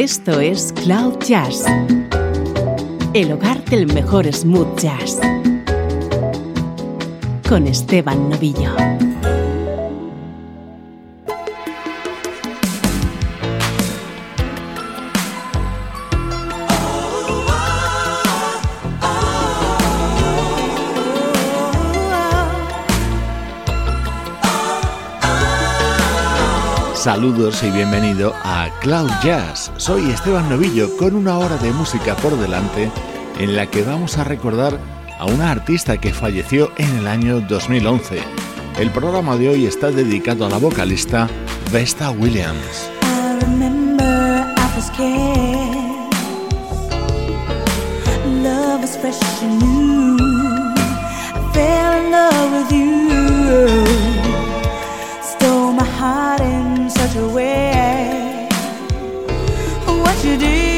Esto es Cloud Jazz, el hogar del mejor smooth jazz, con Esteban Novillo. Saludos y bienvenido a Cloud Jazz. Soy Esteban Novillo con una hora de música por delante en la que vamos a recordar a una artista que falleció en el año 2011. El programa de hoy está dedicado a la vocalista Vesta Williams. A way. What you did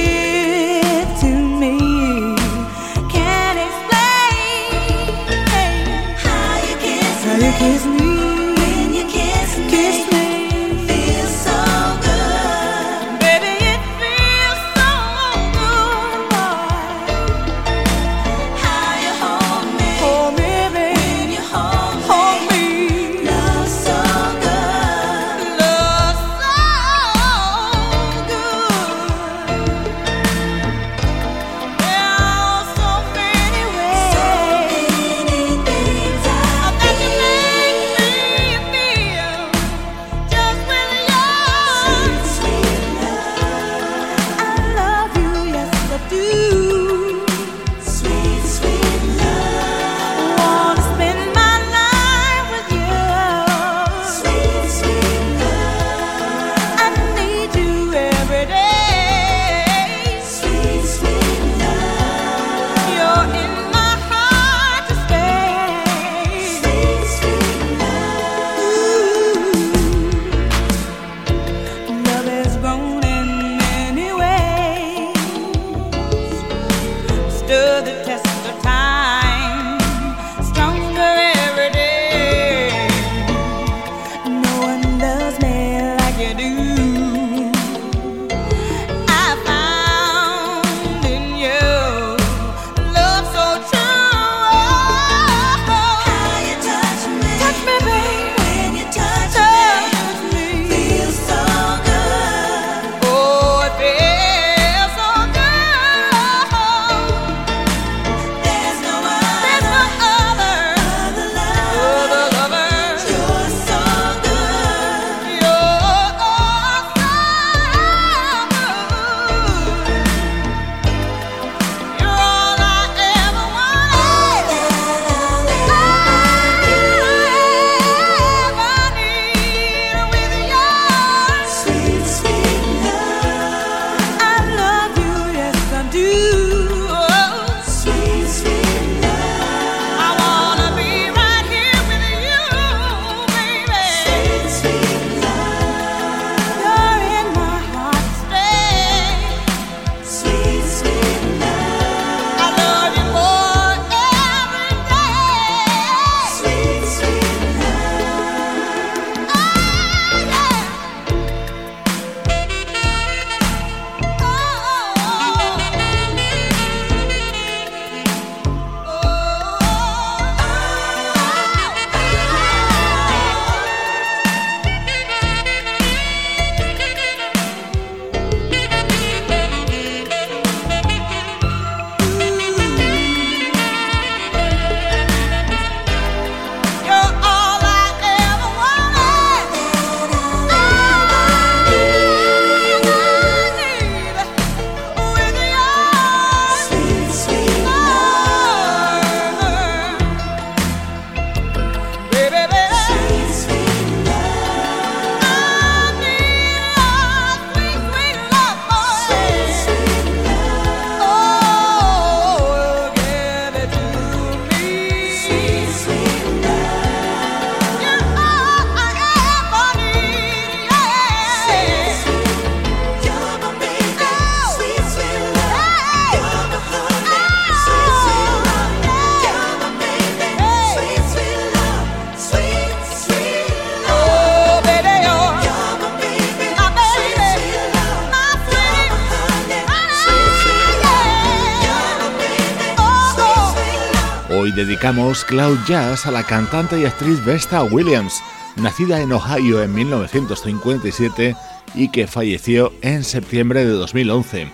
dedicamos Cloud Jazz a la cantante y actriz Vesta Williams, nacida en Ohio en 1957 y que falleció en septiembre de 2011.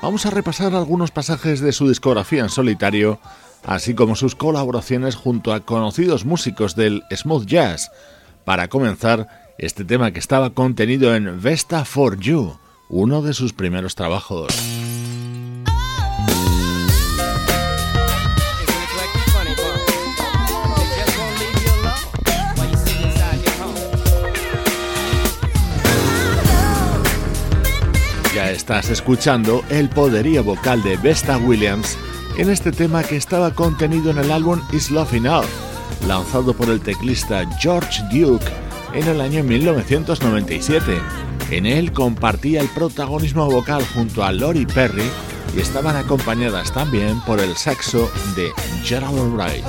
Vamos a repasar algunos pasajes de su discografía en solitario, así como sus colaboraciones junto a conocidos músicos del smooth jazz. Para comenzar, este tema que estaba contenido en Vesta for You, uno de sus primeros trabajos. Estás escuchando el poderío vocal de Vesta Williams en este tema que estaba contenido en el álbum Is Love Enough, lanzado por el teclista George Duke en el año 1997. En él compartía el protagonismo vocal junto a Lori Perry y estaban acompañadas también por el saxo de Gerald Wright.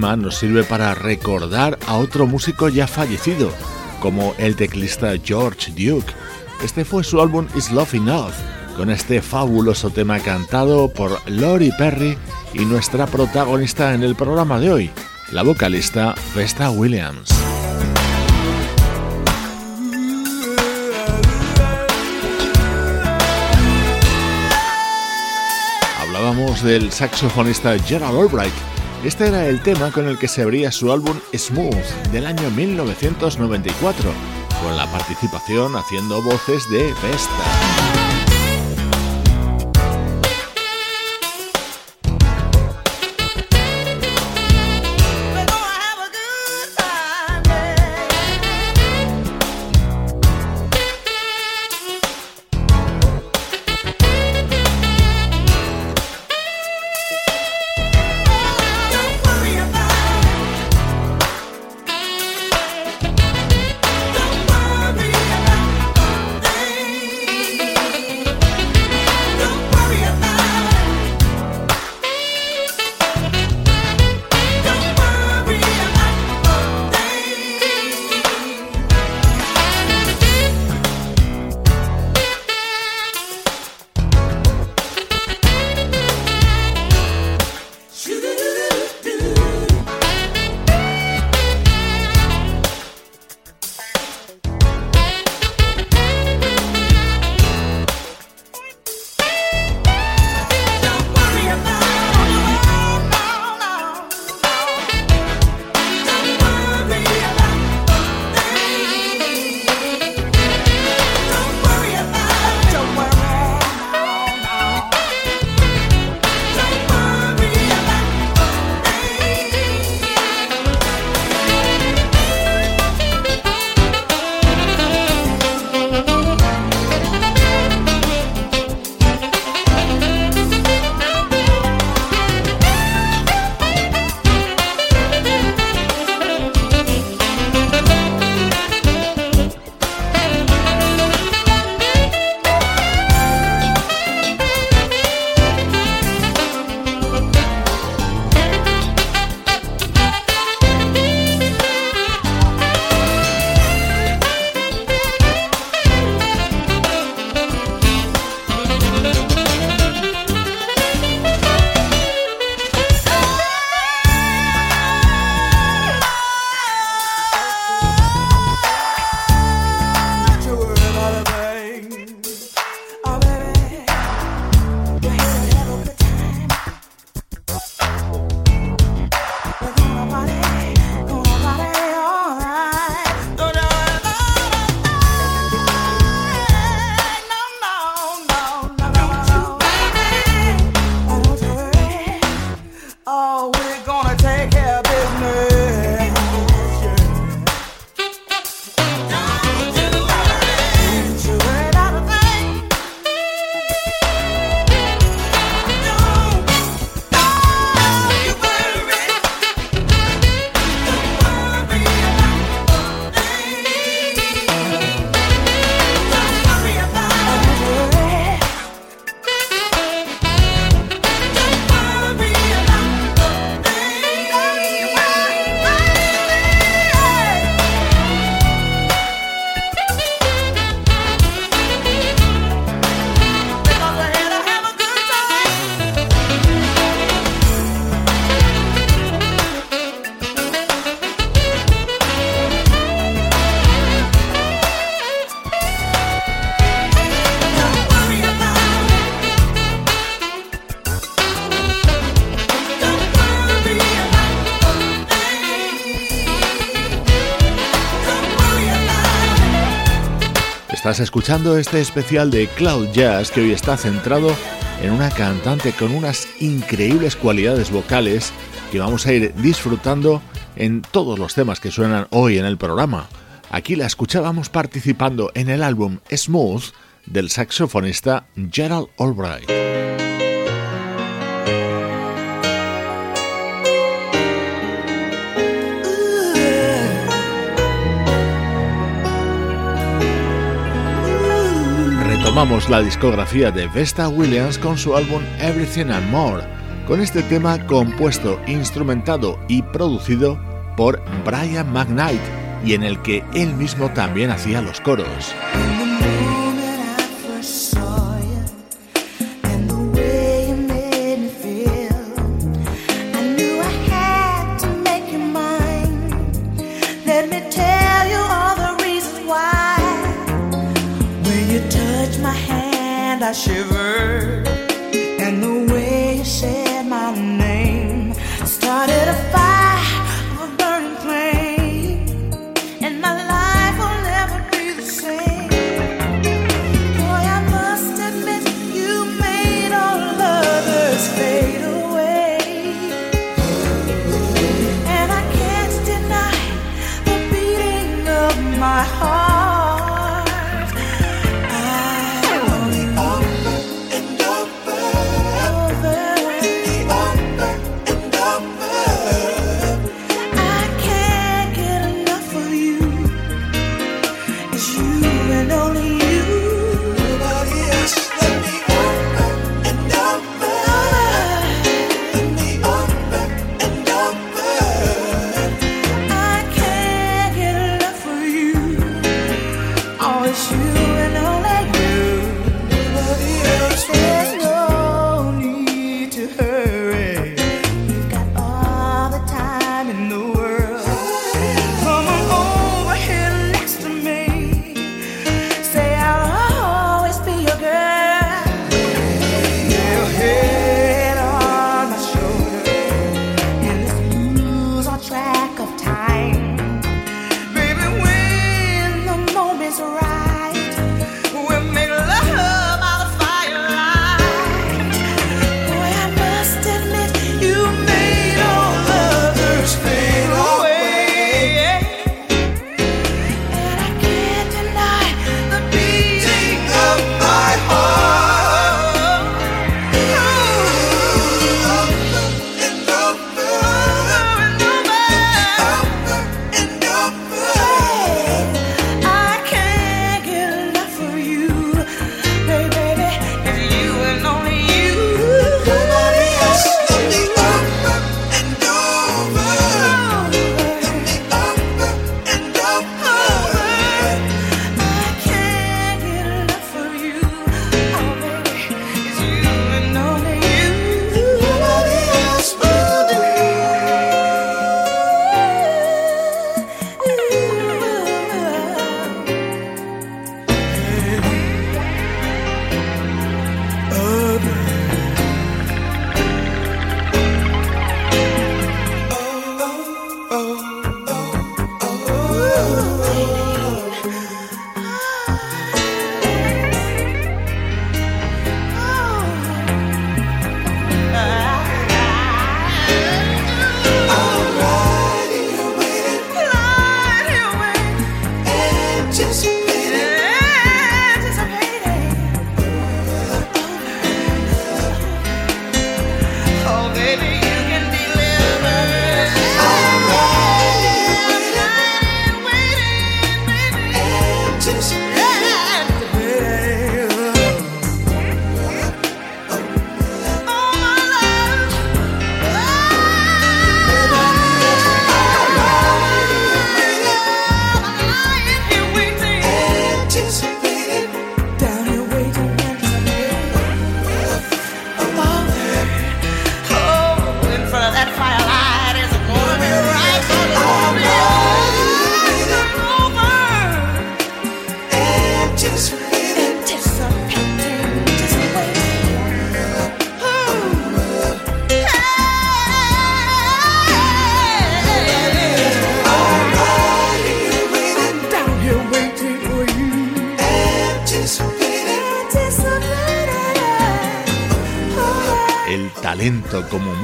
Nos sirve para recordar a otro músico ya fallecido, como el teclista George Duke. Este fue su álbum Is Love Enough, con este fabuloso tema cantado por Lori Perry y nuestra protagonista en el programa de hoy, la vocalista Vesta Williams. Hablábamos del saxofonista Gerald Albright Este era el tema con el que se abría su álbum Smooth del año 1994, con la participación haciendo voces de Vesta. Escuchando este especial de Cloud Jazz que hoy está centrado en una cantante con unas increíbles cualidades vocales que vamos a ir disfrutando en todos los temas que suenan hoy en el programa. Aquí la escuchábamos participando en el álbum Smooth del saxofonista Gerald Albright. Tomamos la discografía de Vesta Williams con su álbum Everything and More, con este tema compuesto, instrumentado y producido por Brian McKnight y en el que él mismo también hacía los coros.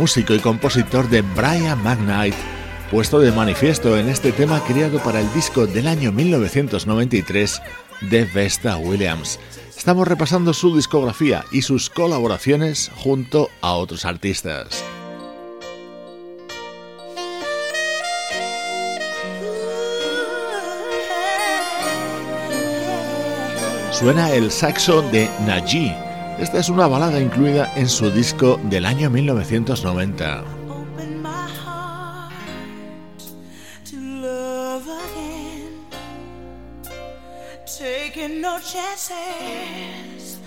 Músico y compositor de Brian McKnight, puesto de manifiesto en este tema creado para el disco del año 1993 de Vesta Williams. Estamos repasando su discografía y sus colaboraciones junto a otros artistas. Suena el saxo de Naji. Esta es una balada incluida en su disco del año 1990. no chances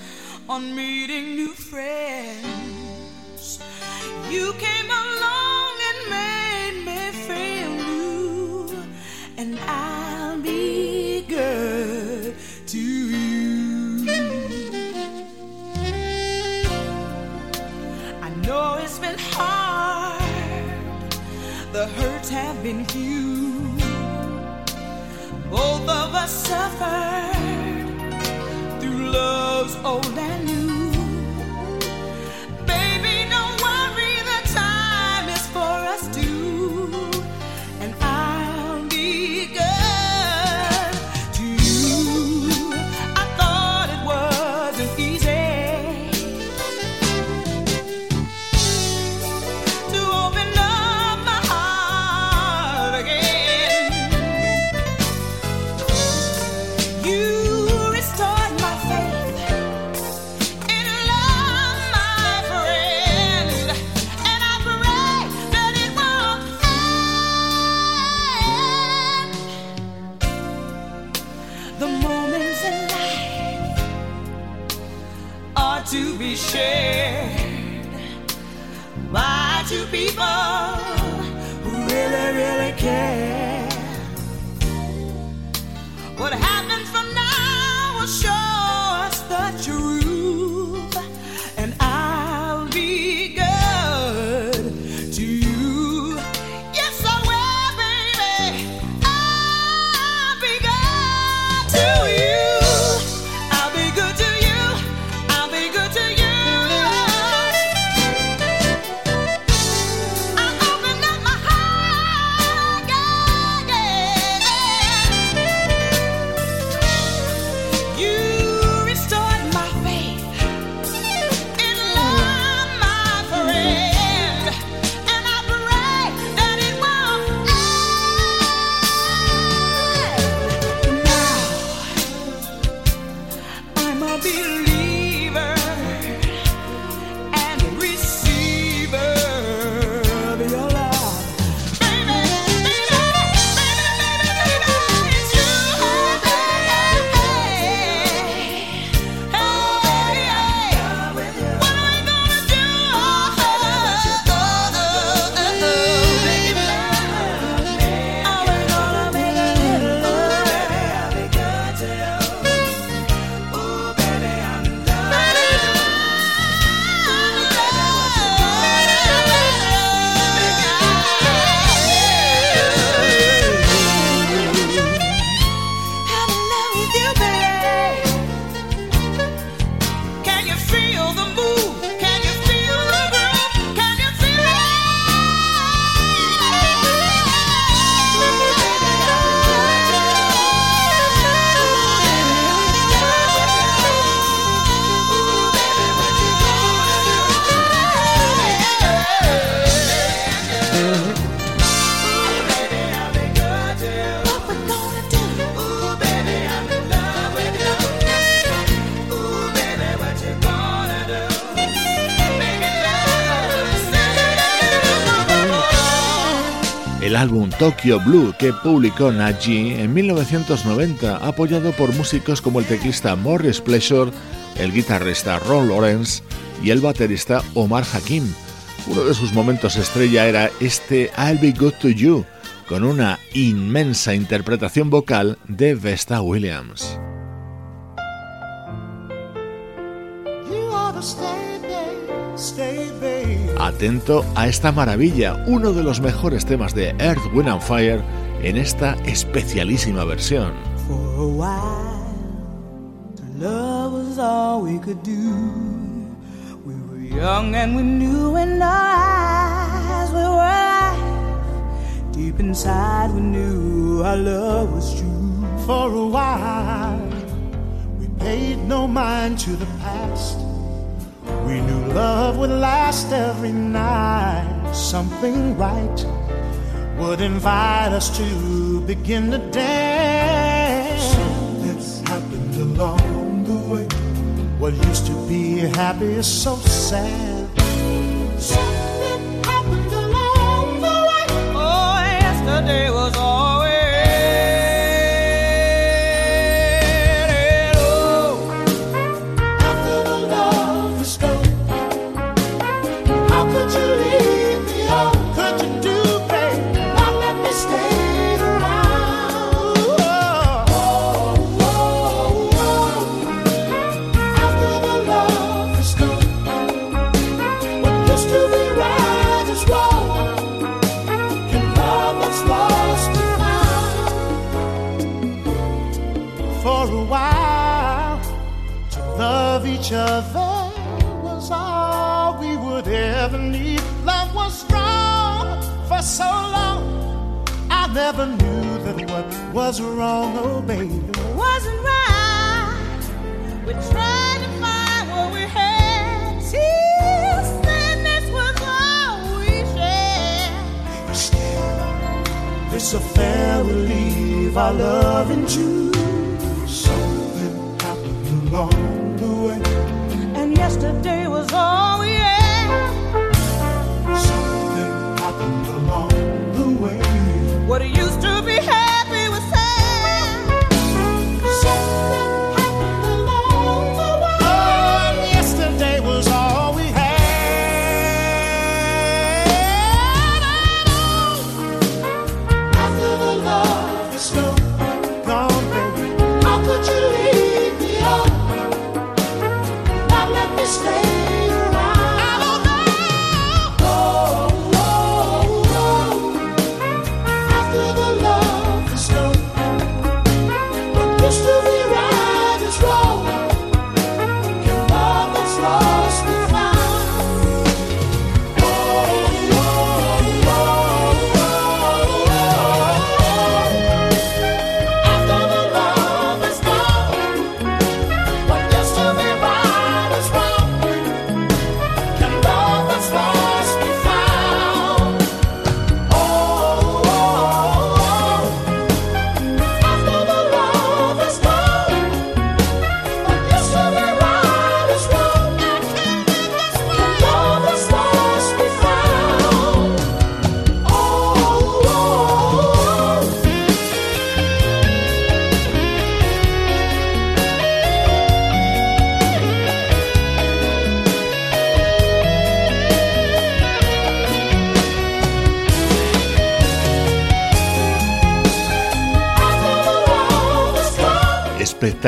the hurts have been few. Both of us suffer through love's old and new. Álbum Tokyo Blue que publicó Naji en 1990, apoyado por músicos como el teclista Morris Pleasure, el guitarrista Ron Lawrence y el baterista Omar Hakim. Uno de sus momentos estrella era este I'll Be Good to You, con una inmensa interpretación vocal de Vesta Williams. Atento a esta maravilla, uno de los mejores temas de Earth, Wind and Fire en esta especialísima versión. For a while, love was all we could do. We were young and we knew in our eyes we were alive. Deep inside we knew our love was true. For a while, we paid no mind to the past. We knew love would last every night. Something right would invite us to begin the dance. So happened along the way. What used to be happy is so sad. Something happened along the way. Oh, yesterday was all.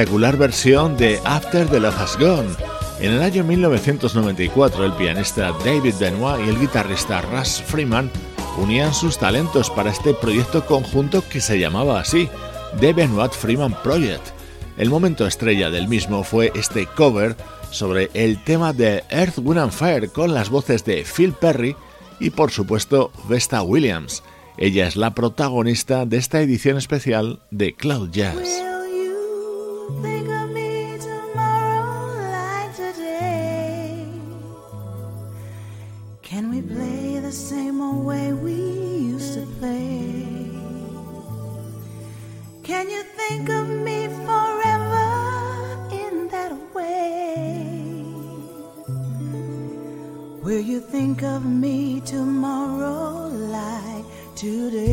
espectacular versión de After the Love Has Gone. En el año 1994, el pianista David Benoit y el guitarrista Russ Freeman unían sus talentos para este proyecto conjunto que se llamaba así, The Benoit Freeman Project. El momento estrella del mismo fue este cover sobre el tema de Earth, Wind and Fire con las voces de Phil Perry y por supuesto Vesta Williams. Ella es la protagonista de esta edición especial de Cloud Jazz. tomorrow like today.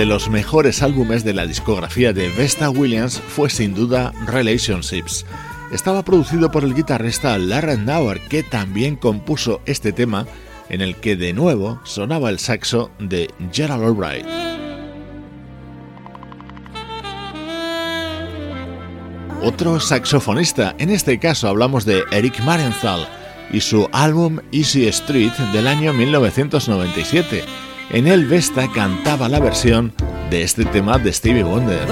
De los mejores álbumes de la discografía de Vesta Williams fue sin duda Relationships. Estaba producido por el guitarrista Larry Nauer, que también compuso este tema en el que de nuevo sonaba el saxo de Gerald Albright. Otro saxofonista, en este caso hablamos de Eric Marenthal y su álbum Easy Street del año 1997 en el Vesta cantaba la versión de este tema de Stevie Wonder.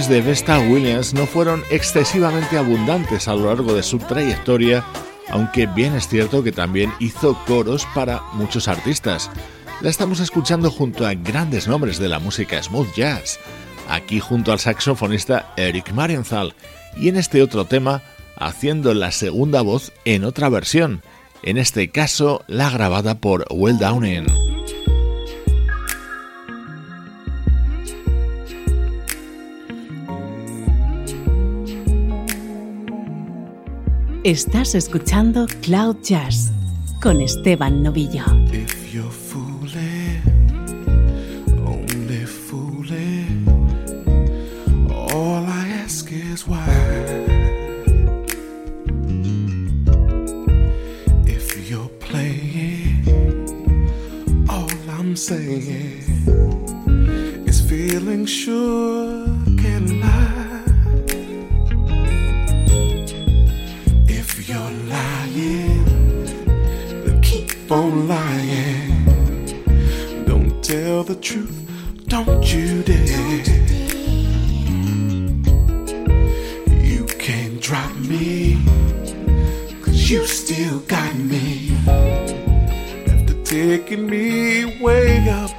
Colaboraciones de Vesta Williams no fueron excesivamente abundantes a lo largo de su trayectoria, aunque bien es cierto que también hizo coros para muchos artistas. La estamos escuchando junto a grandes nombres de la música smooth jazz, aquí junto al saxofonista Eric Marienthal, y en este otro tema haciendo la segunda voz en otra versión, en este caso la grabada por Will Downing. Estás escuchando Cloud Jazz con Esteban Novillo. If you're fooling, only fooling, all I ask is why. If you're playing, all I'm saying is feeling sure don't you dare. You can't drop me, cause you still got me. After taking me way up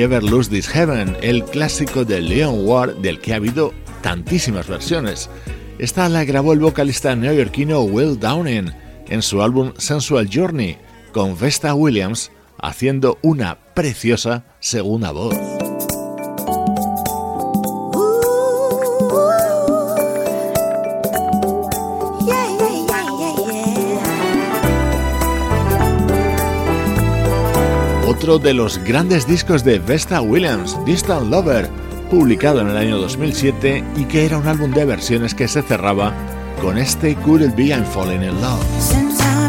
Ever Lose This Heaven, el clásico de Leon Ward del que ha habido tantísimas versiones. Esta la grabó el vocalista neoyorquino Will Downing en su álbum Sensual Journey, con Vesta Williams haciendo una preciosa segunda voz. Otro de los grandes discos de Vesta Williams, Distant Lover, publicado en el año 2007 y que era un álbum de versiones que se cerraba con este Could It Be I'm Falling in Love.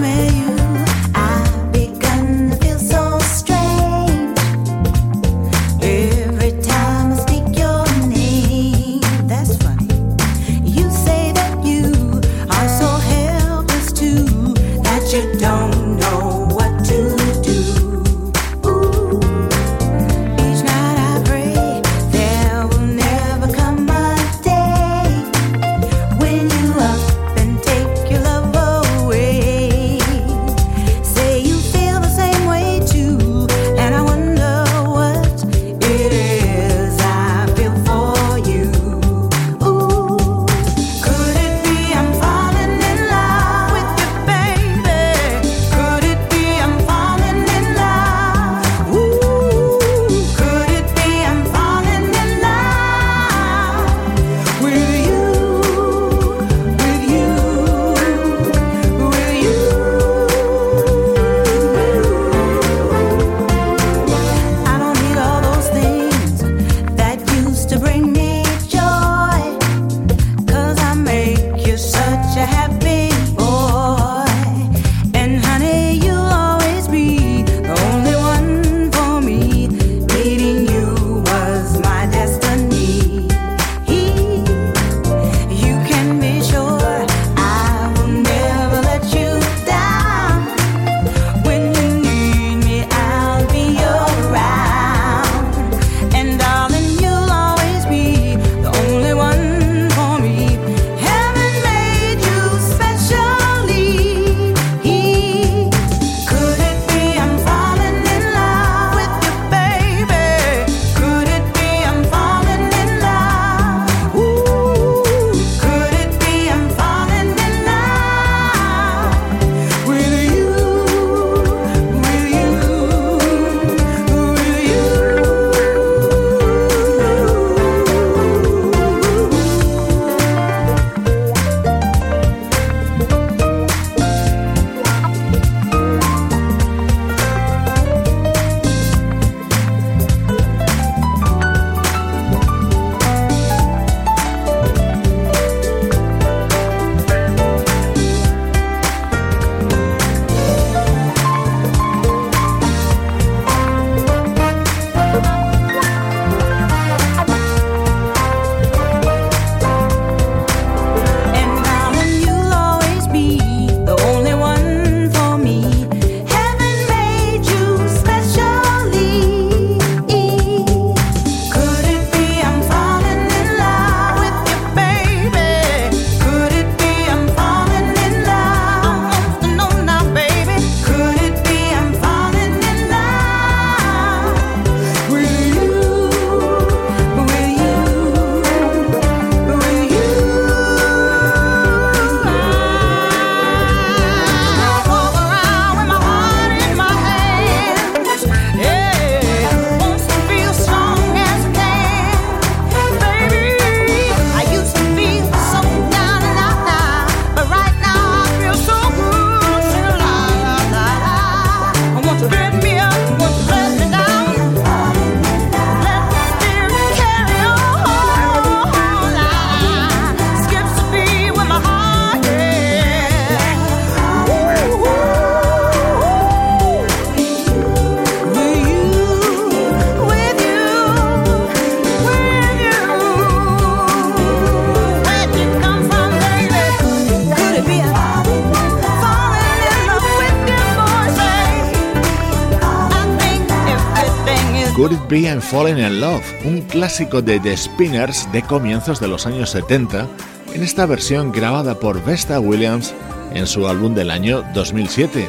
Be I'm Falling in Love, un clásico de The Spinners de comienzos de los años 70, en esta versión grabada por Vesta Williams en su álbum del año 2007.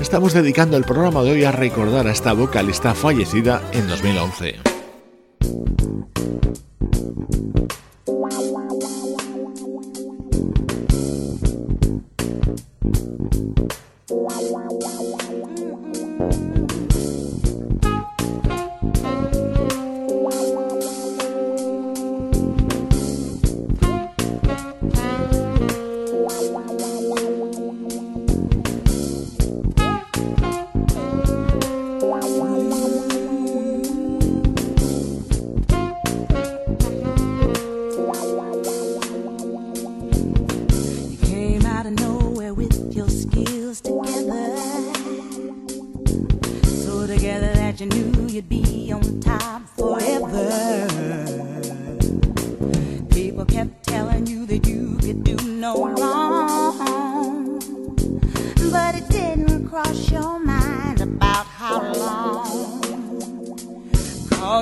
estamos dedicando el programa de hoy a recordar a esta vocalista fallecida en 2011.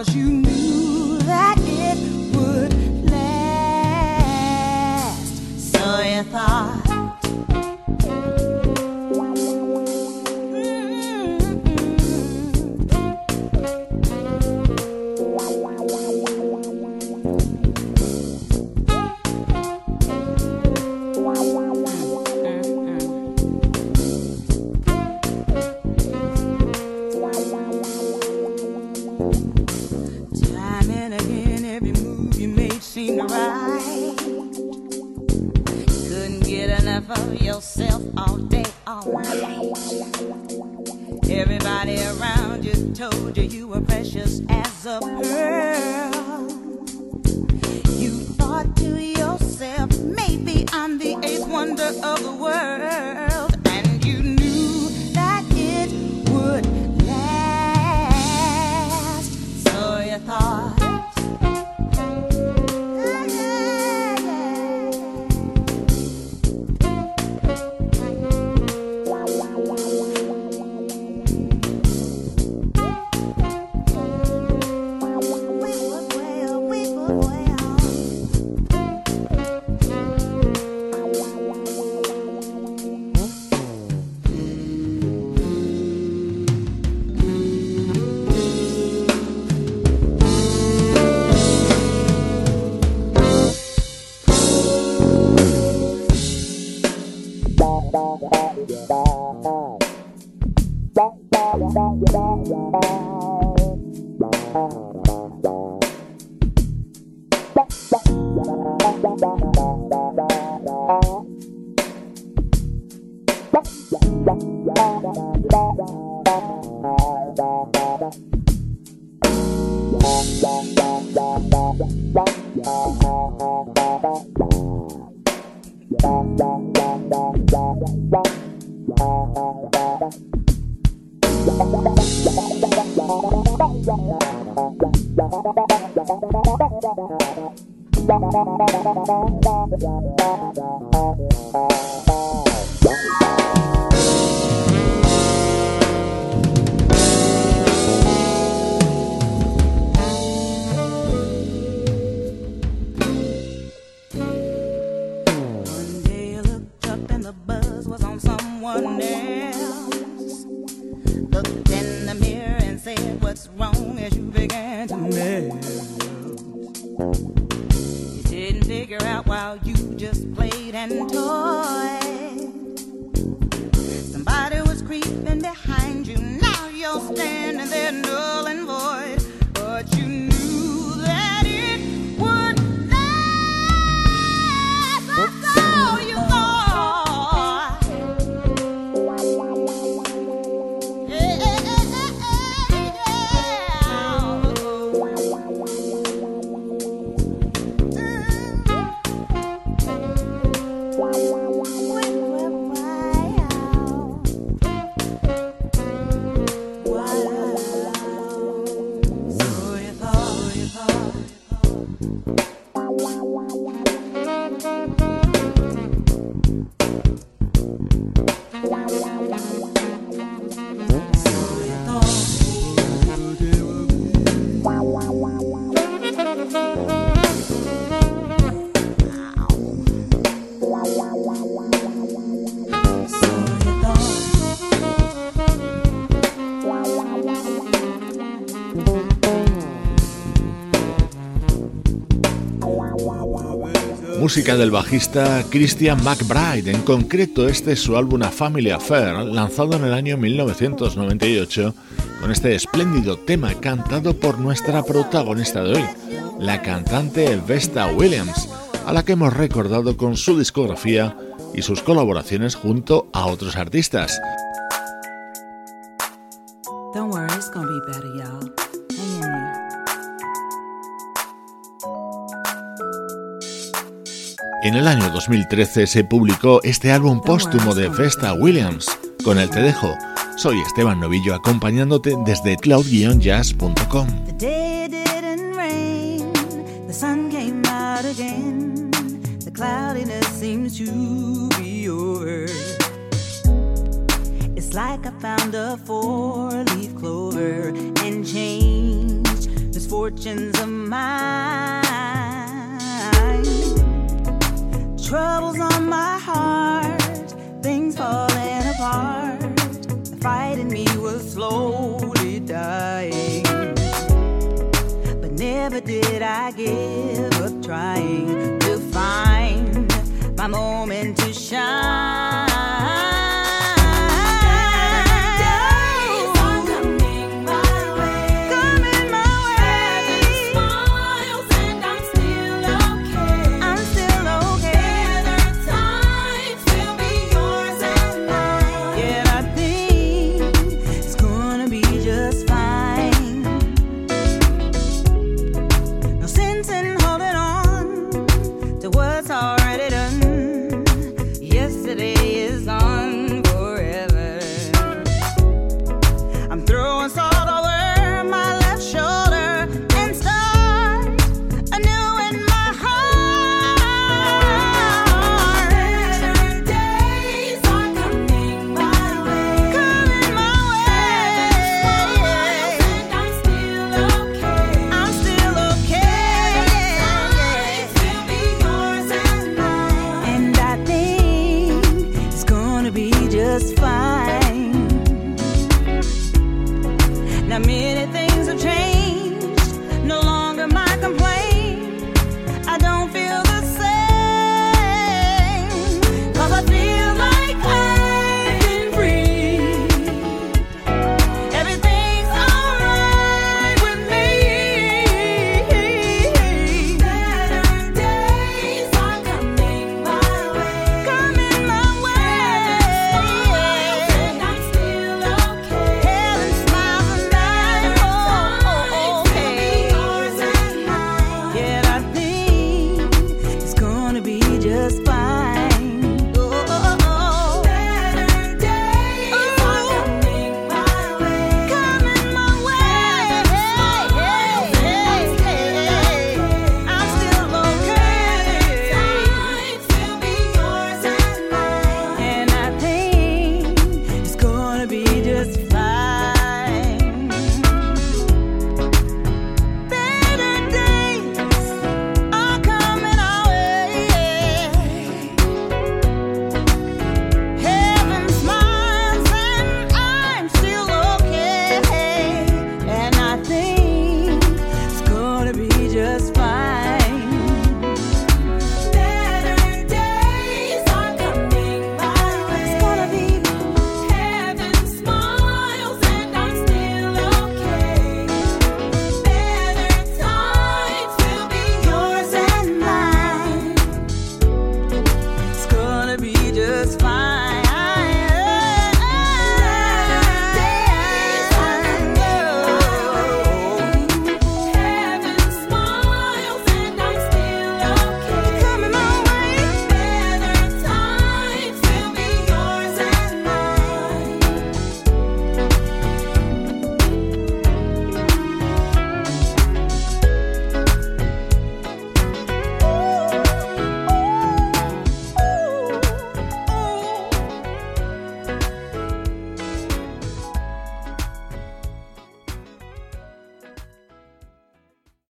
cause you knew. yourself all day. Bye. Música del bajista Christian McBride, en concreto este es su álbum A Family Affair, lanzado en el año 1998, con este espléndido tema cantado por nuestra protagonista de hoy, la cantante Vesta Williams, a la que hemos recordado con su discografía y sus colaboraciones junto a otros artistas. En el año 2013 se publicó este álbum póstumo de Vesta Williams. Con el te dejo. Soy Esteban Novillo acompañándote desde cloud-jazz.com. like I found a four-leaf clover and changed misfortunes of mine. Troubles on my heart, things falling apart. The fight in me was slowly dying. But never did I give up trying to find my moment to shine.